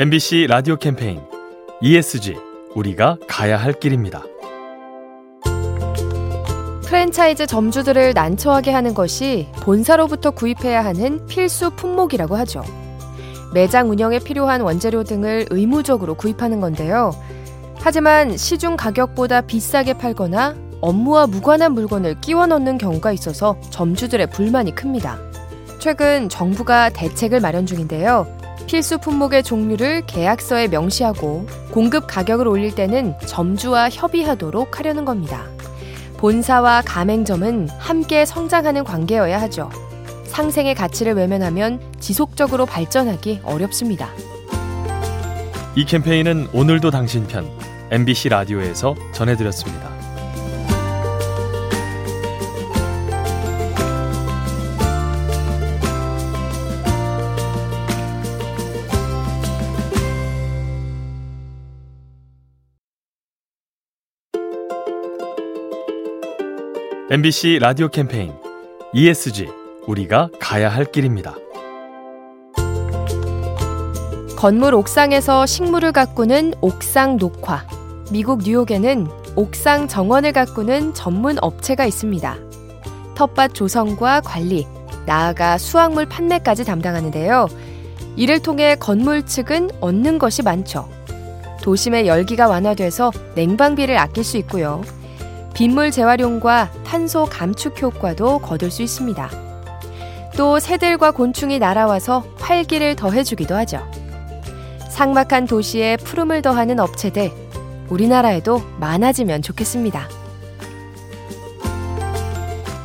MBC 라디오 캠페인 ESG 우리가 가야 할 길입니다. 프랜차이즈 점주들을 난처하게 하는 것이 본사로부터 구입해야 하는 필수 품목이라고 하죠. 매장 운영에 필요한 원재료 등을 의무적으로 구입하는 건데요. 하지만 시중 가격보다 비싸게 팔거나 업무와 무관한 물건을 끼워 넣는 경우가 있어서 점주들의 불만이 큽니다. 최근 정부가 대책을 마련 중인데요. 필수 품목의 종류를 계약서에 명시하고 공급 가격을 올릴 때는 점주와 협의하도록 하려는 겁니다. 본사와 가맹점은 함께 성장하는 관계여야 하죠. 상생의 가치를 외면하면 지속적으로 발전하기 어렵습니다. 이 캠페인은 오늘도 당신 편 MBC 라디오에서 전해드렸습니다. MBC 라디오 캠페인 ESG 우리가 가야 할 길입니다. 건물 옥상에서 식물을 가꾸는 옥상 녹화. 미국 뉴욕에는 옥상 정원을 가꾸는 전문 업체가 있습니다. 텃밭 조성과 관리, 나아가 수확물 판매까지 담당하는데요. 이를 통해 건물 측은 얻는 것이 많죠. 도심의 열기가 완화돼서 냉방비를 아낄 수 있고요. 빗물 재활용과 탄소 감축 효과도 거둘 수 있습니다. 또 새들과 곤충이 날아와서 활기를 더해주기도 하죠. 삭막한 도시에 푸름을 더하는 업체들, 우리나라에도 많아지면 좋겠습니다.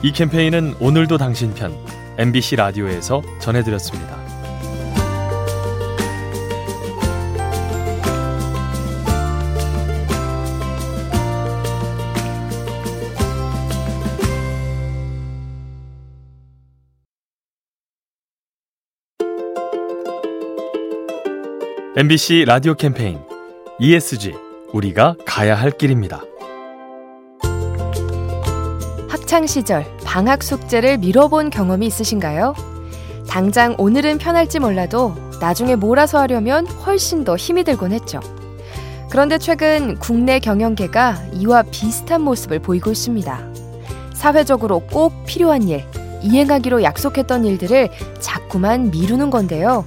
이 캠페인은 오늘도 당신 편 MBC 라디오에서 전해드렸습니다. MBC 라디오 캠페인 ESG 우리가 가야 할 길입니다. 학창 시절 방학 숙제를 미뤄본 경험이 있으신가요? 당장 오늘은 편할지 몰라도 나중에 몰아서 하려면 훨씬 더 힘이 들곤 했죠. 그런데 최근 국내 경영계가 이와 비슷한 모습을 보이고 있습니다. 사회적으로 꼭 필요한 일, 이행하기로 약속했던 일들을 자꾸만 미루는 건데요.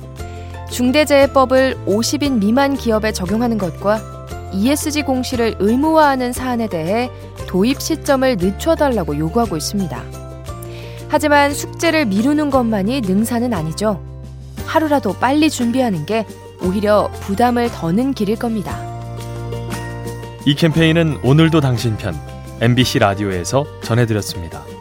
중대재해법을 50인 미만 기업에 적용하는 것과 ESG 공시를 의무화하는 사안에 대해 도입 시점을 늦춰달라고 요구하고 있습니다. 하지만 숙제를 미루는 것만이 능사는 아니죠. 하루라도 빨리 준비하는 게 오히려 부담을 더는 길일 겁니다. 이 캠페인은 오늘도 당신 편 MBC 라디오에서 전해드렸습니다.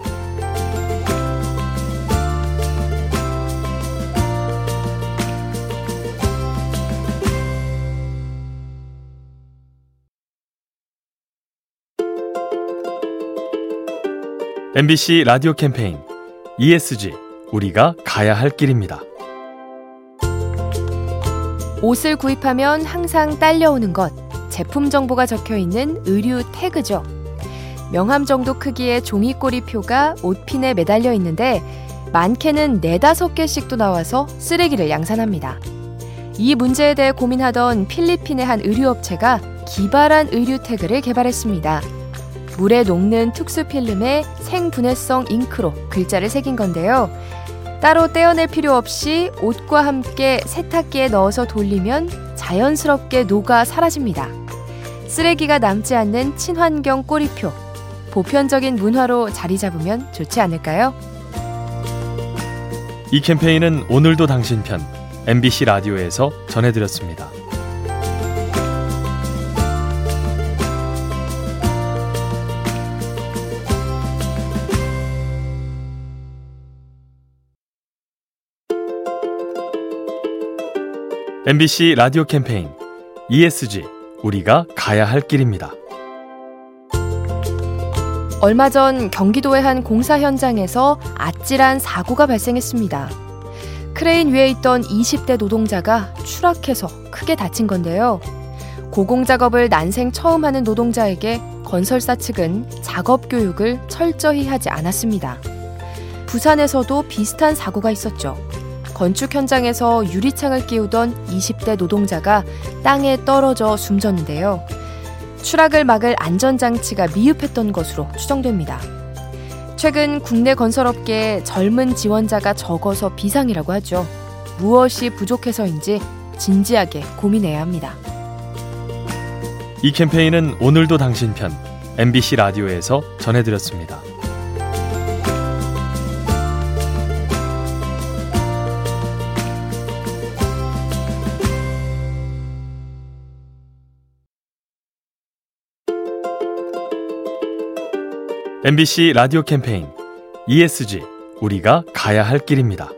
MBC 라디오 캠페인 ESG 우리가 가야 할 길입니다. 옷을 구입하면 항상 딸려오는 것, 제품 정보가 적혀 있는 의류 태그죠. 명함 정도 크기의 종이 꼬리 표가 옷핀에 매달려 있는데 많게는 네다섯 개씩도 나와서 쓰레기를 양산합니다. 이 문제에 대해 고민하던 필리핀의 한 의류업체가 기발한 의류 태그를 개발했습니다. 물에 녹는 특수 필름에 생분해성 잉크로 글자를 새긴 건데요. 따로 떼어낼 필요 없이 옷과 함께 세탁기에 넣어서 돌리면 자연스럽게 녹아 사라집니다. 쓰레기가 남지 않는 친환경 꼬리표. 보편적인 문화로 자리 잡으면 좋지 않을까요? 이 캠페인은 오늘도 당신 편 MBC 라디오에서 전해드렸습니다. MBC 라디오 캠페인 ESG 우리가 가야 할 길입니다. 얼마 전 경기도의 한 공사 현장에서 아찔한 사고가 발생했습니다. 크레인 위에 있던 20대 노동자가 추락해서 크게 다친 건데요. 고공 작업을 난생 처음 하는 노동자에게 건설사 측은 작업 교육을 철저히 하지 않았습니다. 부산에서도 비슷한 사고가 있었죠. 건축 현장에서 유리창을 끼우던 20대 노동자가 땅에 떨어져 숨졌는데요. 추락을 막을 안전장치가 미흡했던 것으로 추정됩니다. 최근 국내 건설업계에 젊은 지원자가 적어서 비상이라고 하죠. 무엇이 부족해서인지 진지하게 고민해야 합니다. 이 캠페인은 오늘도 당신 편 MBC 라디오에서 전해드렸습니다. MBC 라디오 캠페인 ESG 우리가 가야 할 길입니다.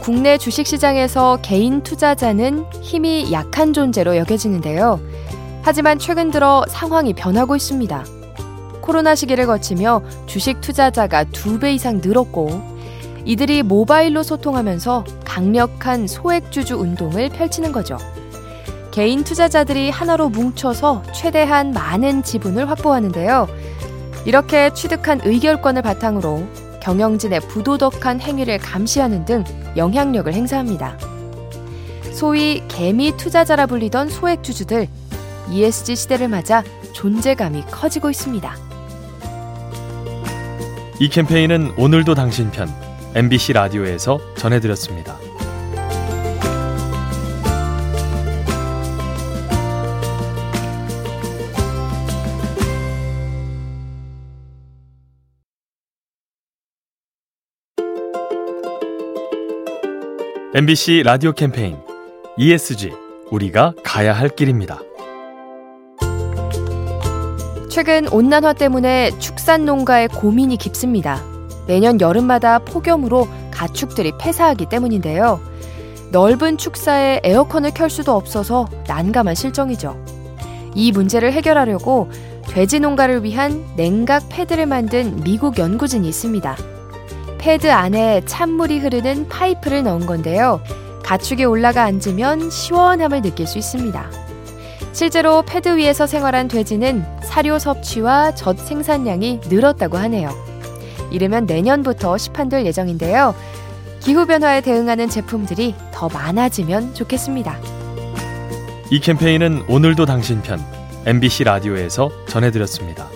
국내 주식시장에서 개인 투자자는 힘이 약한 존재로 여겨지는데요. 하지만 최근 들어 상황이 변하고 있습니다. 코로나 시기를 거치며 주식 투자자가 두 배 이상 늘었고, 이들이 모바일로 소통하면서 강력한 소액주주 운동을 펼치는 거죠. 개인 투자자들이 하나로 뭉쳐서 최대한 많은 지분을 확보하는데요. 이렇게 취득한 의결권을 바탕으로 경영진의 부도덕한 행위를 감시하는 등 영향력을 행사합니다. 소위 개미 투자자라 불리던 소액주주들, ESG 시대를 맞아 존재감이 커지고 있습니다. 이 캠페인은 오늘도 당신 편 MBC 라디오에서 전해드렸습니다. MBC 라디오 캠페인 ESG 우리가 가야 할 길입니다. 최근 온난화 때문에 축산 농가의 고민이 깊습니다. 매년 여름마다 폭염으로 가축들이 폐사하기 때문인데요. 넓은 축사에 에어컨을 켤 수도 없어서 난감한 실정이죠. 이 문제를 해결하려고 돼지 농가를 위한 냉각 패드를 만든 미국 연구진이 있습니다. 패드 안에 찬물이 흐르는 파이프를 넣은 건데요. 가축이 올라가 앉으면 시원함을 느낄 수 있습니다. 실제로 패드 위에서 생활한 돼지는 사료 섭취와 젖 생산량이 늘었다고 하네요. 이르면 내년부터 시판될 예정인데요. 기후변화에 대응하는 제품들이 더 많아지면 좋겠습니다. 이 캠페인은 오늘도 당신 편 MBC 라디오에서 전해드렸습니다.